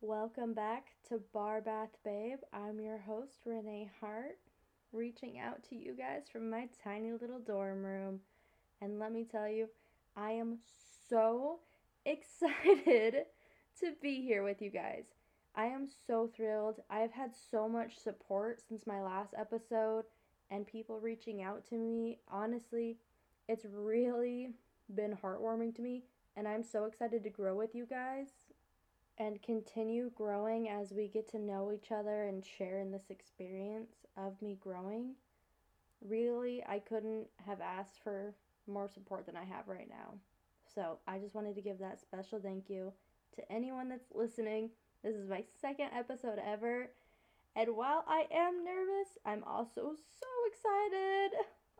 Welcome back to Bar Bath Babe. I'm your host, Renee Hart, reaching out to you guys from my tiny little dorm room. And let me tell you, I am so excited to be here with you guys. I am so thrilled. I've had so much support since my last episode and people reaching out to me. Honestly, it's really been heartwarming to me, and I'm so excited to grow with you guys and continue growing as we get to know each other and share in this experience of me growing. Really, I couldn't have asked for more support than I have right now. So, I just wanted to give that special thank you to anyone that's listening. This is my second episode ever. And while I am nervous, I'm also so excited.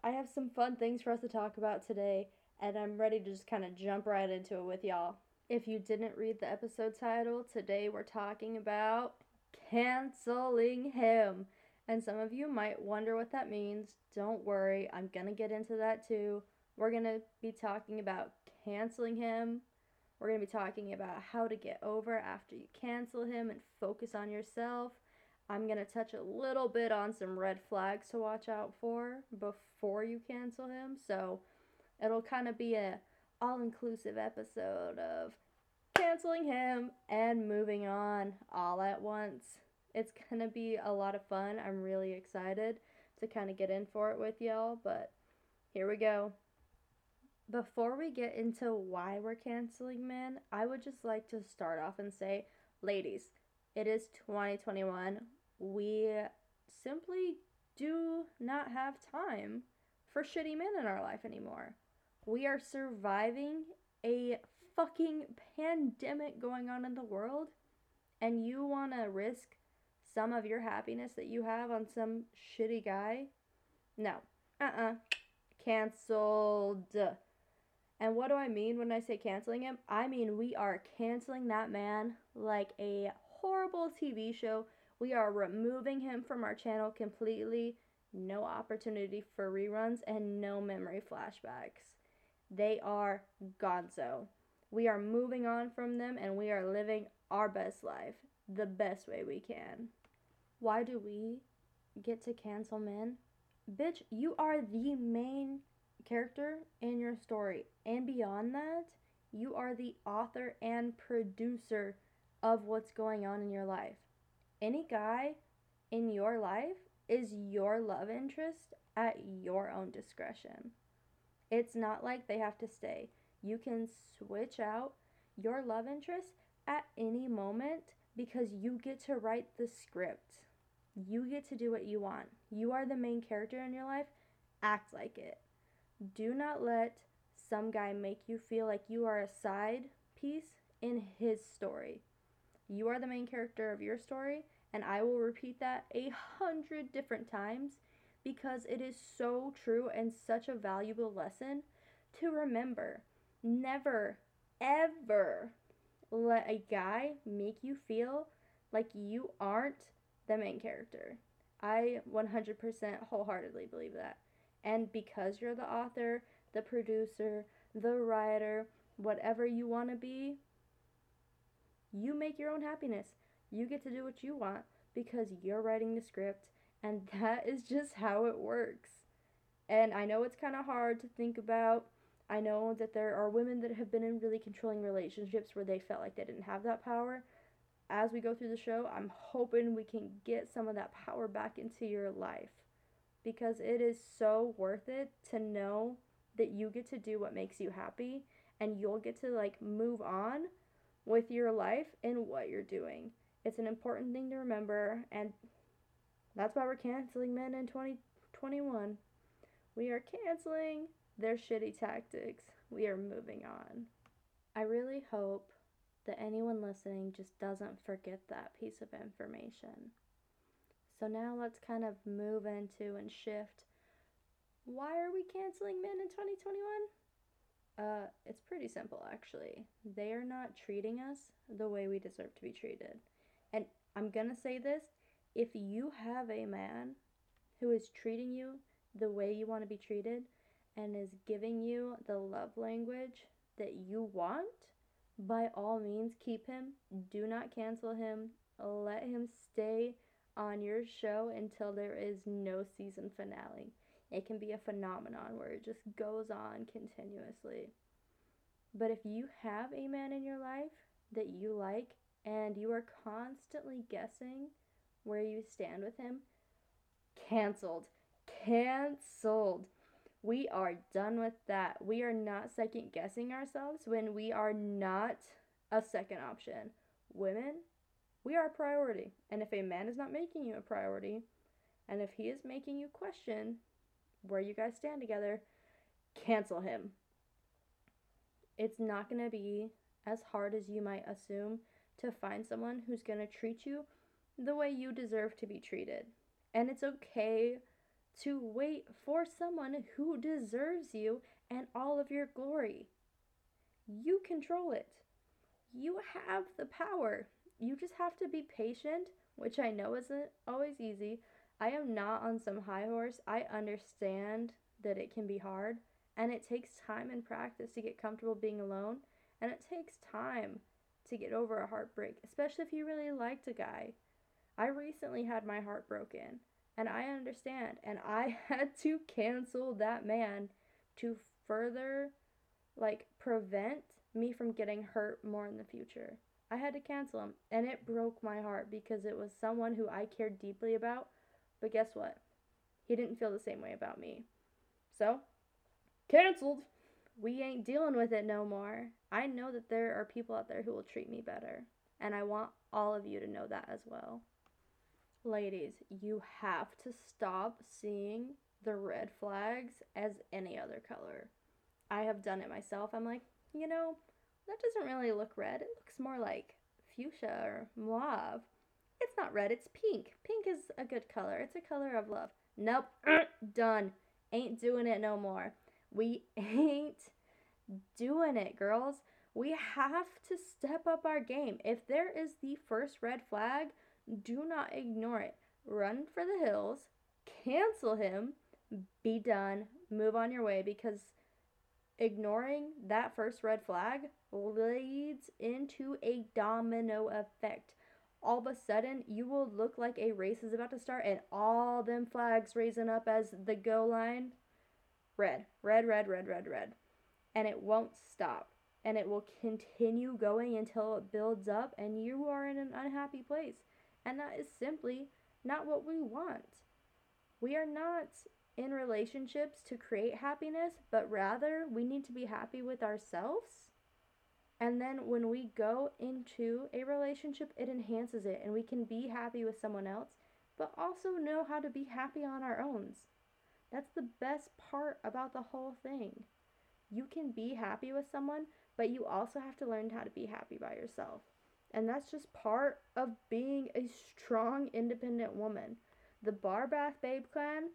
I have some fun things for us to talk about today, and I'm ready to just kind of jump right into it with y'all. If you didn't read the episode title, today we're talking about canceling him. And some of you might wonder what that means. Don't worry, I'm gonna get into that too. We're gonna be talking about canceling him. We're gonna be talking about how to get over after you cancel him and focus on yourself. I'm gonna touch a little bit on some red flags to watch out for before you cancel him. So it'll kind of be a all-inclusive episode of canceling him and moving on all at once. It's to be a lot of fun. I'm really excited to kind of get in for it with y'all, but here we go. Before we get into why we're canceling men, I would just like to start off and say, ladies, it is 2021. We simply do not have time for shitty men in our life anymore. We are surviving a fucking pandemic going on in the world, and you want to risk some of your happiness that you have on some shitty guy? No. Uh uh-uh. uh. Cancelled. And what do I mean when I say canceling him? I mean we are canceling that man like a horrible TV show. We are removing him from our channel completely. No opportunity for reruns and no memory flashbacks. They are gonzo. We are moving on from them and we are living our best life the best way we can. Why do we get to cancel men? Bitch, you are the main character in your story. And beyond that, you are the author and producer of what's going on in your life. Any guy in your life is your love interest at your own discretion. It's not like they have to stay. You can switch out your love interest at any moment because you get to write the script. You get to do what you want. You are the main character in your life. Act like it. Do not let some guy make you feel like you are a side piece in his story. You are the main character of your story, and I will repeat that a hundred different times because it is so true and such a valuable lesson to remember. Never, ever let a guy make you feel like you aren't the main character. I 100% wholeheartedly believe that. And because you're the author, the producer, the writer, whatever you want to be, you make your own happiness. You get to do what you want because you're writing the script, and that is just how it works. And I know it's kind of hard to think about I know that there are women that have been in really controlling relationships where they felt like they didn't have that power. As we go through the show, I'm hoping we can get some of that power back into your life because it is so worth it to know that you get to do what makes you happy and you'll get to like move on with your life and what you're doing. It's an important thing to remember and that's why we're canceling men in 2021. We are canceling their shitty tactics. We are moving on. I really hope that anyone listening just doesn't forget that piece of information. So now let's kind of move into and shift. Why are we canceling men in 2021? Uh, it's pretty simple actually. They are not treating us the way we deserve to be treated. And I'm gonna say this if you have a man who is treating you the way you want to be treated, and is giving you the love language that you want, by all means, keep him. Do not cancel him. Let him stay on your show until there is no season finale. It can be a phenomenon where it just goes on continuously. But if you have a man in your life that you like and you are constantly guessing where you stand with him, canceled. Canceled. We are done with that. We are not second guessing ourselves when we are not a second option. Women, we are a priority. And if a man is not making you a priority, and if he is making you question where you guys stand together, cancel him. It's not going to be as hard as you might assume to find someone who's going to treat you the way you deserve to be treated. And it's okay to wait for someone who deserves you and all of your glory. You control it. You have the power. You just have to be patient, which I know isn't always easy. I am not on some high horse. I understand that it can be hard, and it takes time and practice to get comfortable being alone, and it takes time to get over a heartbreak, especially if you really liked a guy. I recently had my heart broken, and I understand. And I had to cancel that man to further, like, prevent me from getting hurt more in the future. I had to cancel him. And it broke my heart because it was someone who I cared deeply about. But guess what? He didn't feel the same way about me. So, canceled. We ain't dealing with it no more. I know that there are people out there who will treat me better. And I want all of you to know that as well. Ladies, you have to stop seeing the red flags as any other color. I have done it myself. I'm like, you know, that doesn't really look red. It looks more like fuchsia or mauve. It's not red, it's pink. Pink is a good color. It's a color of love. Nope, mm. done. Ain't doing it no more. We ain't doing it, girls. We have to step up our game. If there is the first red flag, do not ignore it. Run for the hills, cancel him, be done, move on your way because ignoring that first red flag leads into a domino effect. All of a sudden, you will look like a race is about to start, and all them flags raising up as the go line red, red, red, red, red, red. And it won't stop. And it will continue going until it builds up, and you are in an unhappy place. And that is simply not what we want. We are not in relationships to create happiness, but rather we need to be happy with ourselves. And then when we go into a relationship, it enhances it and we can be happy with someone else, but also know how to be happy on our own. That's the best part about the whole thing. You can be happy with someone, but you also have to learn how to be happy by yourself. And that's just part of being a strong, independent woman. The Barbath Babe Clan,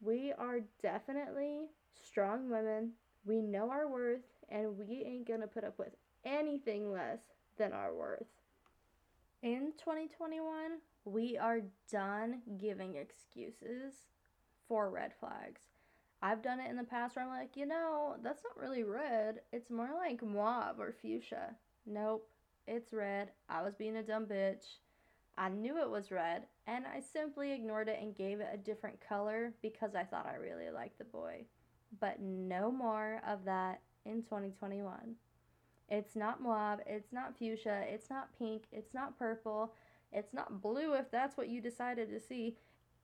we are definitely strong women. We know our worth, and we ain't gonna put up with anything less than our worth. In 2021, we are done giving excuses for red flags. I've done it in the past where I'm like, you know, that's not really red. It's more like mauve or fuchsia. Nope. It's red. I was being a dumb bitch. I knew it was red, and I simply ignored it and gave it a different color because I thought I really liked the boy. But no more of that in 2021. It's not mauve, it's not fuchsia, it's not pink, it's not purple, it's not blue if that's what you decided to see.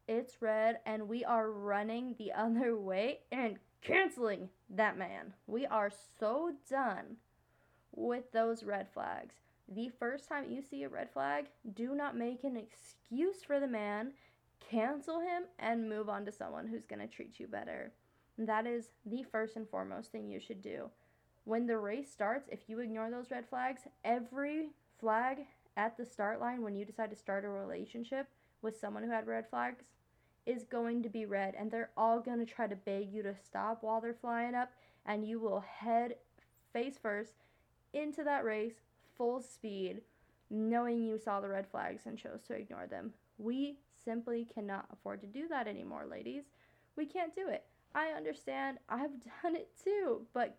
It's red, and we are running the other way and canceling that man. We are so done with those red flags the first time you see a red flag, do not make an excuse for the man, cancel him, and move on to someone who's going to treat you better. That is the first and foremost thing you should do. When the race starts, if you ignore those red flags, every flag at the start line when you decide to start a relationship with someone who had red flags is going to be red, and they're all going to try to beg you to stop while they're flying up, and you will head face first into that race full speed, knowing you saw the red flags and chose to ignore them. We simply cannot afford to do that anymore, ladies. We can't do it. I understand. I've done it too. But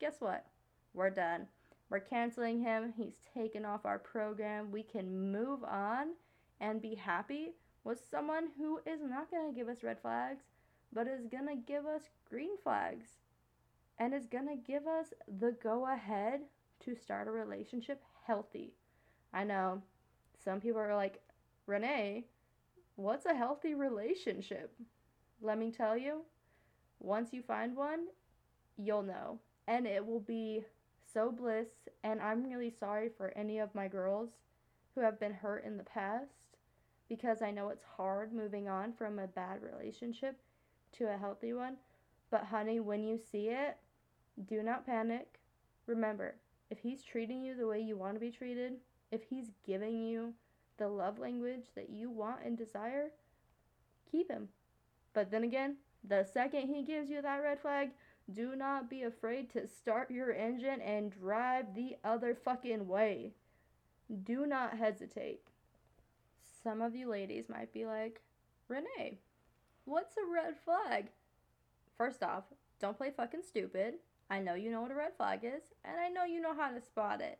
guess what? We're done. We're canceling him. He's taken off our program. We can move on and be happy with someone who is not going to give us red flags, but is going to give us green flags and is going to give us the go ahead to start a relationship healthy. I know some people are like, Renee, what's a healthy relationship? Let me tell you, once you find one, you'll know. And it will be so bliss. And I'm really sorry for any of my girls who have been hurt in the past because I know it's hard moving on from a bad relationship to a healthy one. But, honey, when you see it, do not panic. Remember, if he's treating you the way you want to be treated, if he's giving you the love language that you want and desire, keep him. But then again, the second he gives you that red flag, do not be afraid to start your engine and drive the other fucking way. Do not hesitate. Some of you ladies might be like, Renee, what's a red flag? First off, don't play fucking stupid. I know you know what a red flag is, and I know you know how to spot it.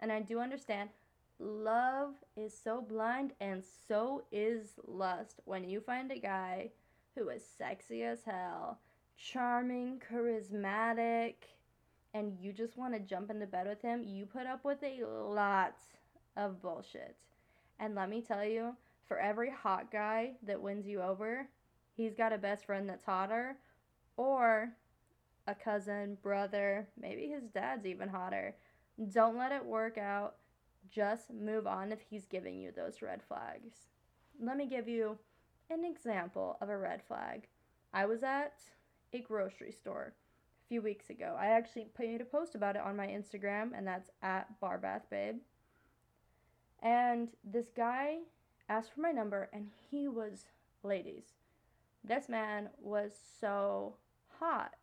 And I do understand love is so blind, and so is lust. When you find a guy who is sexy as hell, charming, charismatic, and you just want to jump into bed with him, you put up with a lot of bullshit. And let me tell you, for every hot guy that wins you over, he's got a best friend that's hotter, or a cousin, brother, maybe his dad's even hotter. Don't let it work out. Just move on if he's giving you those red flags. Let me give you an example of a red flag. I was at a grocery store a few weeks ago. I actually put made a post about it on my Instagram, and that's at barbathbabe. And this guy asked for my number, and he was, ladies, this man was so hot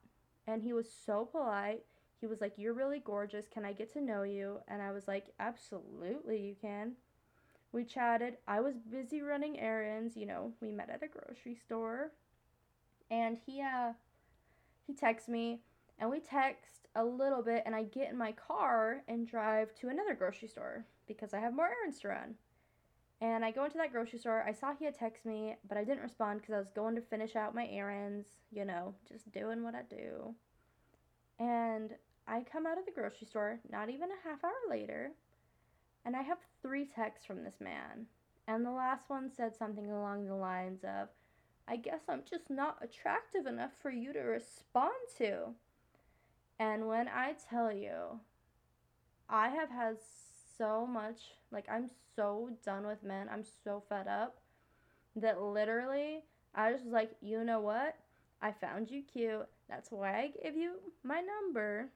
and he was so polite. He was like, You're really gorgeous. Can I get to know you? And I was like, Absolutely, you can. We chatted. I was busy running errands. You know, we met at a grocery store. And he, uh, he texts me and we text a little bit and I get in my car and drive to another grocery store because I have more errands to run. And I go into that grocery store. I saw he had texted me, but I didn't respond because I was going to finish out my errands, you know, just doing what I do. And I come out of the grocery store not even a half hour later, and I have three texts from this man. And the last one said something along the lines of, I guess I'm just not attractive enough for you to respond to. And when I tell you, I have had so much, like, I'm so done with men. I'm so fed up that literally I just was like, you know what? I found you cute. That's why I gave you my number.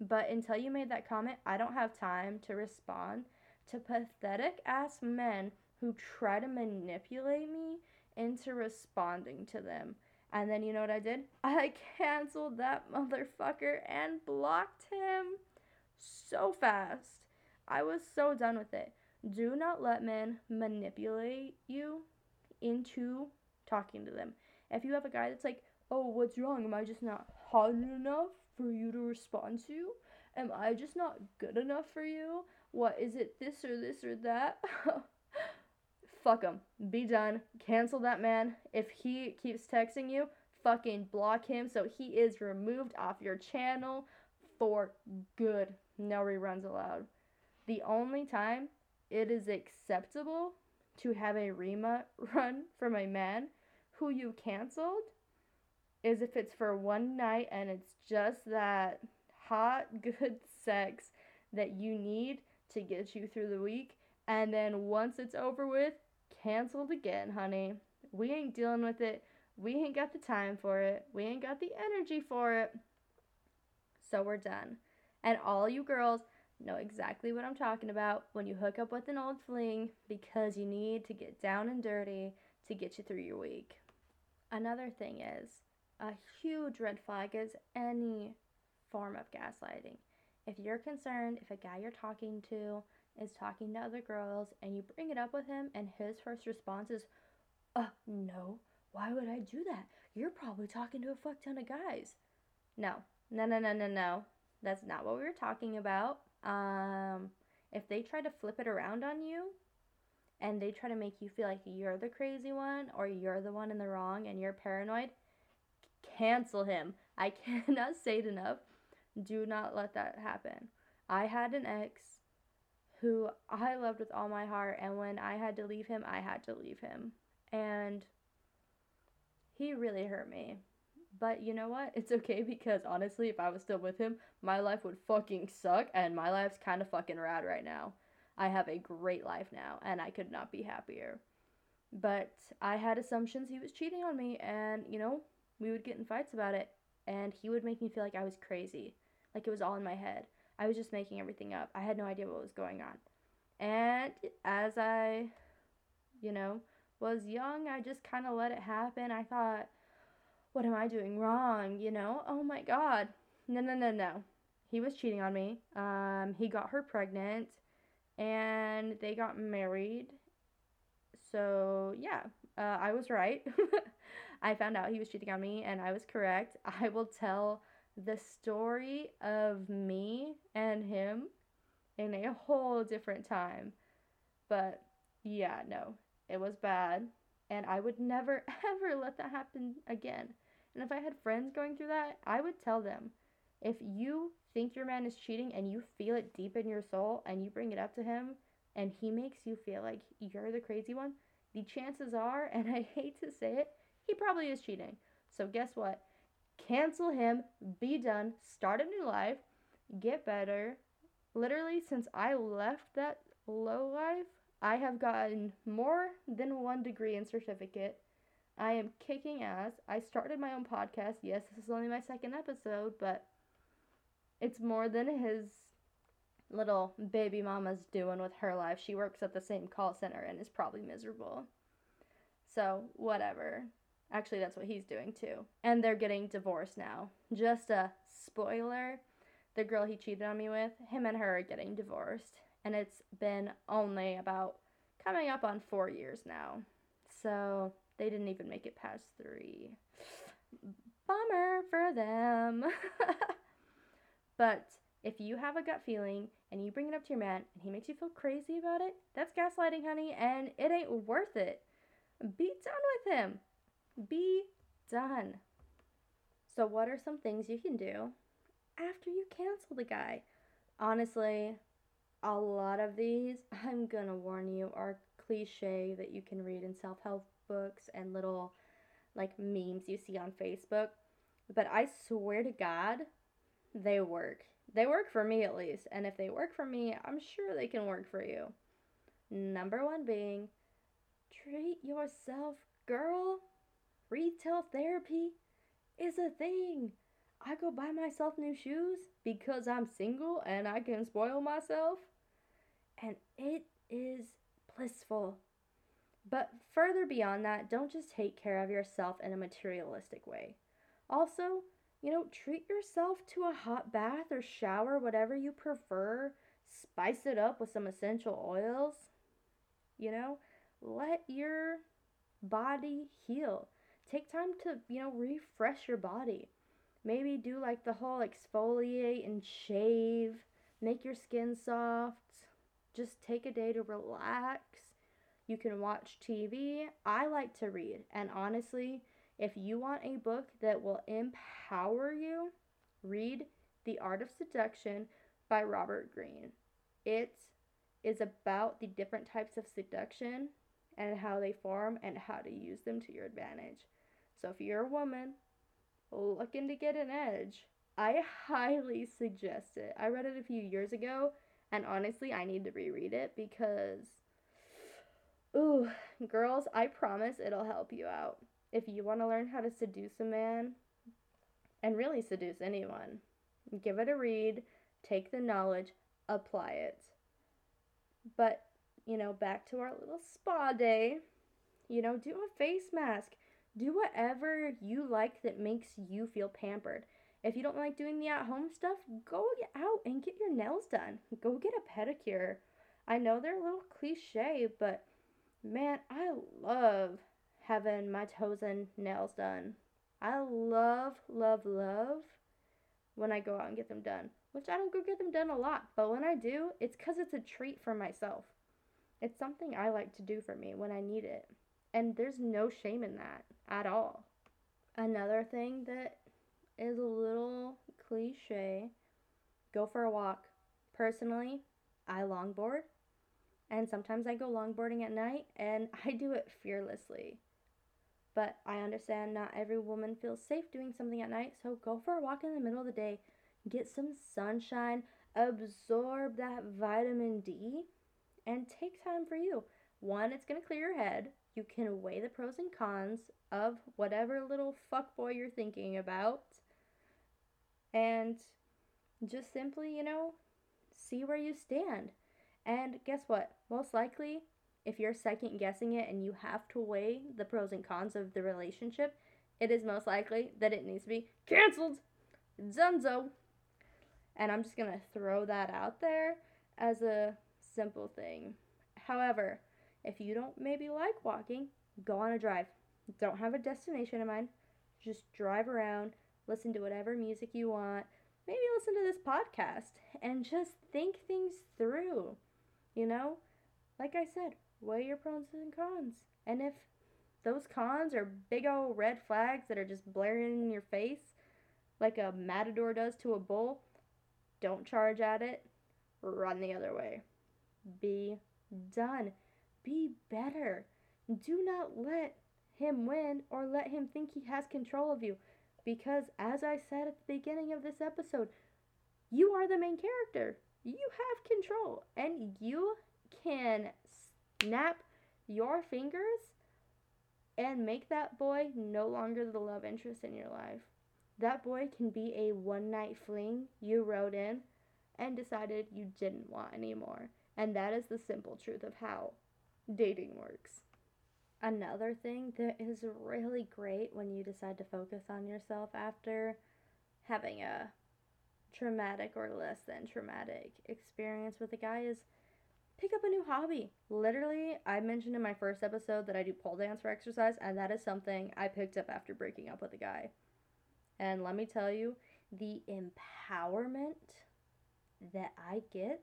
But until you made that comment, I don't have time to respond to pathetic ass men who try to manipulate me into responding to them. And then you know what I did? I canceled that motherfucker and blocked him so fast. I was so done with it. Do not let men manipulate you into talking to them. If you have a guy that's like, oh, what's wrong? Am I just not hot enough for you to respond to? Am I just not good enough for you? What is it, this or this or that? Fuck him. Be done. Cancel that man. If he keeps texting you, fucking block him so he is removed off your channel for good. No reruns allowed. The only time it is acceptable to have a rema run from a man who you canceled is if it's for one night and it's just that hot, good sex that you need to get you through the week. And then once it's over with, canceled again, honey. We ain't dealing with it. We ain't got the time for it. We ain't got the energy for it. So we're done. And all you girls, know exactly what I'm talking about when you hook up with an old fling because you need to get down and dirty to get you through your week. Another thing is a huge red flag is any form of gaslighting. If you're concerned if a guy you're talking to is talking to other girls and you bring it up with him and his first response is, uh, no, why would I do that? You're probably talking to a fuck ton of guys. No, no, no, no, no, no. That's not what we were talking about. Um, if they try to flip it around on you and they try to make you feel like you're the crazy one or you're the one in the wrong and you're paranoid, cancel him. I cannot say it enough. Do not let that happen. I had an ex who I loved with all my heart, and when I had to leave him, I had to leave him. And he really hurt me. But you know what? It's okay because honestly, if I was still with him, my life would fucking suck, and my life's kind of fucking rad right now. I have a great life now, and I could not be happier. But I had assumptions he was cheating on me, and you know, we would get in fights about it, and he would make me feel like I was crazy, like it was all in my head. I was just making everything up. I had no idea what was going on. And as I, you know, was young, I just kind of let it happen. I thought, what am I doing wrong? You know, oh my God. No, no, no, no. He was cheating on me. Um, he got her pregnant and they got married. So, yeah, uh, I was right. I found out he was cheating on me and I was correct. I will tell the story of me and him in a whole different time. But yeah, no, it was bad. And I would never, ever let that happen again. And if I had friends going through that, I would tell them if you think your man is cheating and you feel it deep in your soul and you bring it up to him and he makes you feel like you're the crazy one, the chances are, and I hate to say it, he probably is cheating. So guess what? Cancel him, be done, start a new life, get better. Literally, since I left that low life, I have gotten more than one degree and certificate. I am kicking ass. I started my own podcast. Yes, this is only my second episode, but it's more than his little baby mama's doing with her life. She works at the same call center and is probably miserable. So, whatever. Actually, that's what he's doing too. And they're getting divorced now. Just a spoiler the girl he cheated on me with, him and her are getting divorced. And it's been only about coming up on four years now. So they didn't even make it past three. Bummer for them. but if you have a gut feeling and you bring it up to your man and he makes you feel crazy about it, that's gaslighting, honey, and it ain't worth it. Be done with him. Be done. So, what are some things you can do after you cancel the guy? Honestly, a lot of these, I'm gonna warn you, are cliche that you can read in self help books and little like memes you see on Facebook. But I swear to God, they work. They work for me at least. And if they work for me, I'm sure they can work for you. Number one being treat yourself, girl. Retail therapy is a thing. I go buy myself new shoes because I'm single and I can spoil myself. And it is blissful. But further beyond that, don't just take care of yourself in a materialistic way. Also, you know, treat yourself to a hot bath or shower, whatever you prefer. Spice it up with some essential oils. You know, let your body heal take time to, you know, refresh your body. Maybe do like the whole exfoliate and shave, make your skin soft. Just take a day to relax. You can watch TV. I like to read. And honestly, if you want a book that will empower you, read The Art of Seduction by Robert Greene. It is about the different types of seduction and how they form and how to use them to your advantage. So if you're a woman looking to get an edge, I highly suggest it. I read it a few years ago, and honestly, I need to reread it because, ooh, girls, I promise it'll help you out. If you want to learn how to seduce a man, and really seduce anyone, give it a read, take the knowledge, apply it. But, you know, back to our little spa day, you know, do a face mask do whatever you like that makes you feel pampered. If you don't like doing the at home stuff, go get out and get your nails done. Go get a pedicure. I know they're a little cliche, but man, I love having my toes and nails done. I love, love, love when I go out and get them done. which I don't go get them done a lot, but when I do, it's because it's a treat for myself. It's something I like to do for me when I need it. And there's no shame in that at all. Another thing that is a little cliche go for a walk. Personally, I longboard, and sometimes I go longboarding at night, and I do it fearlessly. But I understand not every woman feels safe doing something at night, so go for a walk in the middle of the day, get some sunshine, absorb that vitamin D, and take time for you. One, it's to clear your head. You can weigh the pros and cons of whatever little fuckboy you're thinking about. And just simply, you know, see where you stand. And guess what? Most likely, if you're second guessing it and you have to weigh the pros and cons of the relationship, it is most likely that it needs to be canceled. Dunzo. And I'm just going to throw that out there as a simple thing. However, if you don't maybe like walking, go on a drive. Don't have a destination in mind. Just drive around, listen to whatever music you want. Maybe listen to this podcast and just think things through. You know, like I said, weigh your pros and cons. And if those cons are big old red flags that are just blaring in your face, like a matador does to a bull, don't charge at it. Run the other way. Be done. Be better. Do not let him win or let him think he has control of you. Because, as I said at the beginning of this episode, you are the main character. You have control, and you can snap your fingers and make that boy no longer the love interest in your life. That boy can be a one night fling you wrote in and decided you didn't want anymore. And that is the simple truth of how dating works. Another thing that is really great when you decide to focus on yourself after having a traumatic or less than traumatic experience with a guy is pick up a new hobby. Literally, I mentioned in my first episode that I do pole dance for exercise, and that is something I picked up after breaking up with a guy. And let me tell you, the empowerment that I get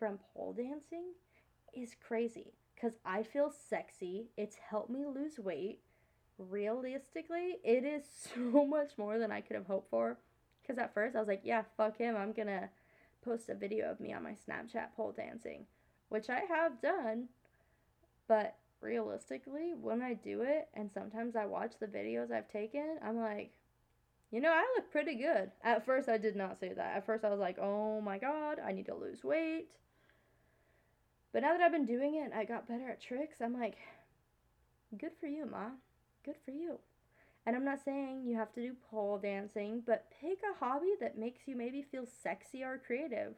from pole dancing is crazy because I feel sexy. It's helped me lose weight. Realistically, it is so much more than I could have hoped for. Because at first I was like, yeah, fuck him. I'm gonna post a video of me on my Snapchat pole dancing, which I have done. But realistically, when I do it, and sometimes I watch the videos I've taken, I'm like, you know, I look pretty good. At first, I did not say that. At first, I was like, oh my god, I need to lose weight. But now that I've been doing it I got better at tricks, I'm like, good for you, Ma. Good for you. And I'm not saying you have to do pole dancing, but pick a hobby that makes you maybe feel sexy or creative.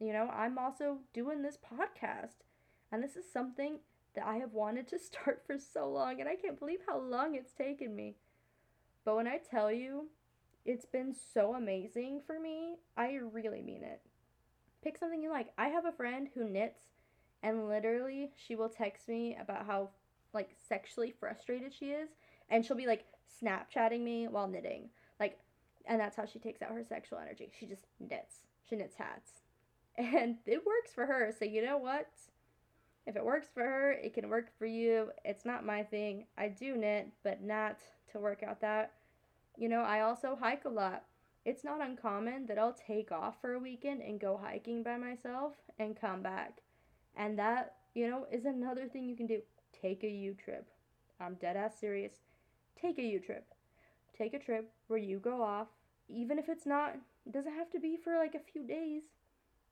You know, I'm also doing this podcast, and this is something that I have wanted to start for so long, and I can't believe how long it's taken me. But when I tell you it's been so amazing for me, I really mean it. Pick something you like. I have a friend who knits and literally she will text me about how like sexually frustrated she is and she'll be like snapchatting me while knitting. Like and that's how she takes out her sexual energy. She just knits. She knits hats. And it works for her. So you know what? If it works for her it can work for you. It's not my thing. I do knit but not to work out that. You know i also hike a lot. It's not uncommon that i'll take off for a weekend and go hiking by myself and come back and that, you know, is another thing you can do. Take a U trip. I'm dead ass serious. Take a U trip. Take a trip where you go off, even if it's not, it doesn't have to be for like a few days.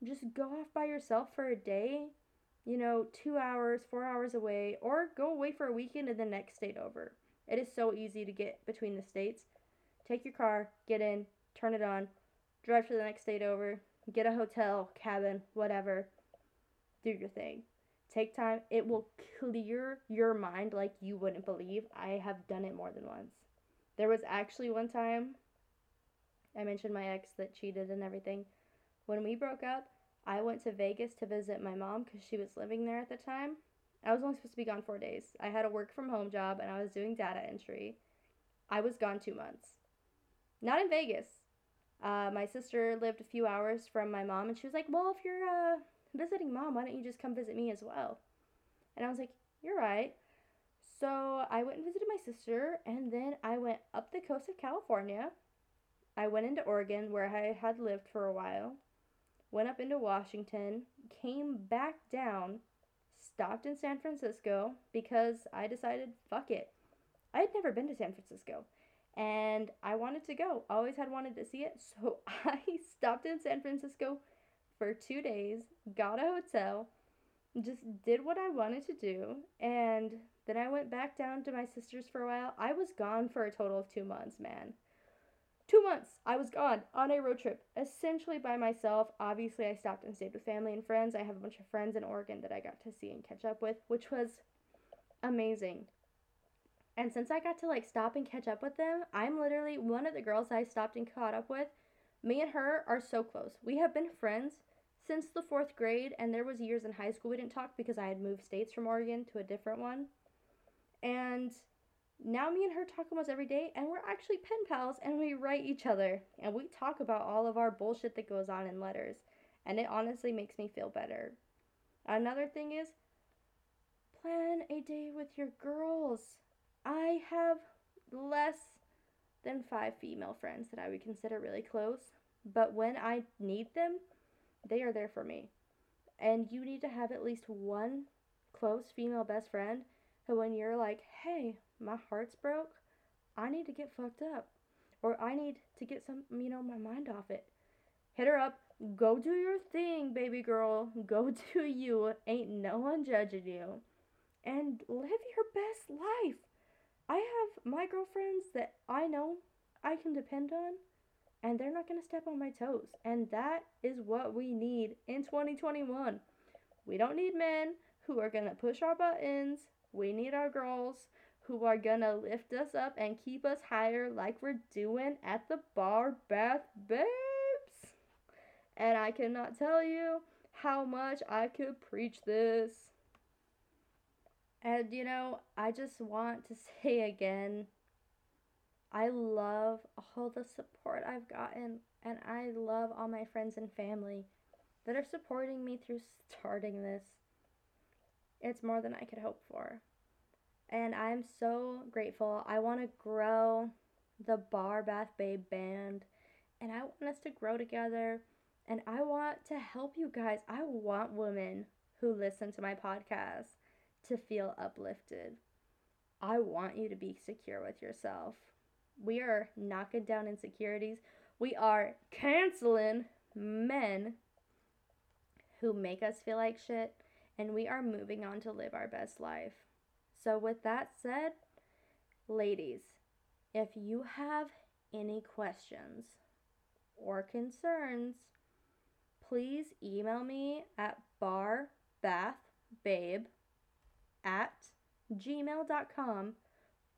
Just go off by yourself for a day, you know, two hours, four hours away, or go away for a weekend and the next state over. It is so easy to get between the states. Take your car, get in, turn it on, drive to the next state over, get a hotel, cabin, whatever, do your thing. Take time. It will clear your mind like you wouldn't believe. I have done it more than once. There was actually one time I mentioned my ex that cheated and everything. When we broke up, I went to Vegas to visit my mom because she was living there at the time. I was only supposed to be gone four days. I had a work from home job and I was doing data entry. I was gone two months. Not in Vegas. Uh, my sister lived a few hours from my mom, and she was like, Well, if you're uh, visiting mom, why don't you just come visit me as well? And I was like, You're right. So I went and visited my sister, and then I went up the coast of California. I went into Oregon, where I had lived for a while, went up into Washington, came back down, stopped in San Francisco because I decided, fuck it. I had never been to San Francisco and I wanted to go. Always had wanted to see it. So I stopped in San Francisco for two days, got a hotel, just did what I wanted to do, and then I went back down to my sister's for a while. I was gone for a total of two months, man. Two months I was gone on a road trip, essentially by myself. Obviously, I stopped and stayed with family and friends. I have a bunch of friends in Oregon that I got to see and catch up with, which was amazing. And since I got to like stop and catch up with them, I'm literally one of the girls I stopped and caught up with. Me and her are so close. We have been friends since the fourth grade, and there was years in high school we didn't talk because I had moved states from Oregon to a different one. And now me and her talk almost every day, and we're actually pen pals, and we write each other, and we talk about all of our bullshit that goes on in letters, and it honestly makes me feel better. Another thing is, plan a day with your girls. I have less than five female friends that I would consider really close, but when I need them, they are there for me. And you need to have at least one close female best friend who, when you're like, hey, my heart's broke, I need to get fucked up, or I need to get some, you know, my mind off it. Hit her up, go do your thing, baby girl, go do you. Ain't no one judging you. And live your best life. I have my girlfriends that I know I can depend on, and they're not going to step on my toes. And that is what we need in 2021. We don't need men who are going to push our buttons. We need our girls who are going to lift us up and keep us higher, like we're doing at the Bar Bath Babes. And I cannot tell you how much I could preach this. And you know, I just want to say again, I love all the support I've gotten, and I love all my friends and family that are supporting me through starting this. It's more than I could hope for. And I'm so grateful. I want to grow the Bar Bath Babe band, and I want us to grow together. And I want to help you guys. I want women who listen to my podcast to feel uplifted. I want you to be secure with yourself. We are knocking down insecurities. We are canceling men who make us feel like shit, and we are moving on to live our best life. So, with that said, ladies, if you have any questions or concerns, please email me at barbathbabe at gmail.com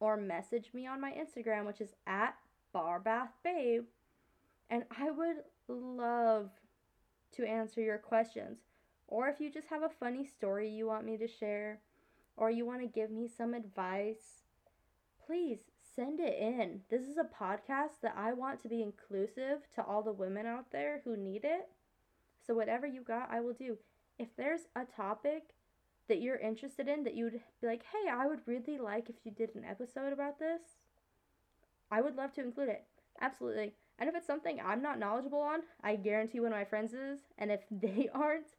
or message me on my Instagram, which is at barbathbabe. And I would love to answer your questions. Or if you just have a funny story you want me to share, or you want to give me some advice, please send it in. This is a podcast that I want to be inclusive to all the women out there who need it. So, whatever you got, I will do. If there's a topic that you're interested in that you would be like, hey, I would really like if you did an episode about this, I would love to include it. Absolutely. And if it's something I'm not knowledgeable on, I guarantee one of my friends is. And if they aren't,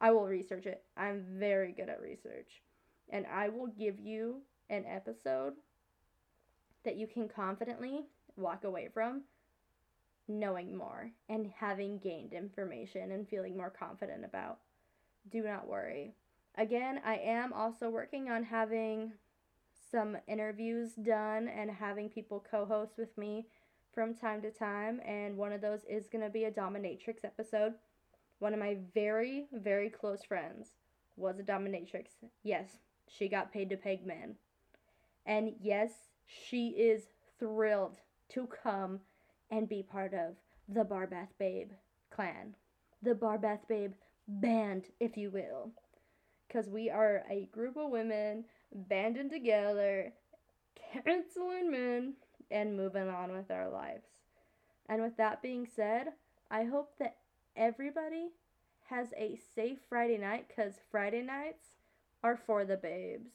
I will research it. I'm very good at research. And I will give you an episode that you can confidently walk away from knowing more and having gained information and feeling more confident about. Do not worry. Again, I am also working on having some interviews done and having people co host with me from time to time. And one of those is going to be a dominatrix episode. One of my very, very close friends was a dominatrix. Yes, she got paid to peg men. And yes, she is thrilled to come and be part of the Barbath Babe clan. The Barbath Babe band, if you will because we are a group of women banding together, canceling men, and moving on with our lives. And with that being said, I hope that everybody has a safe Friday night because Friday nights are for the babes.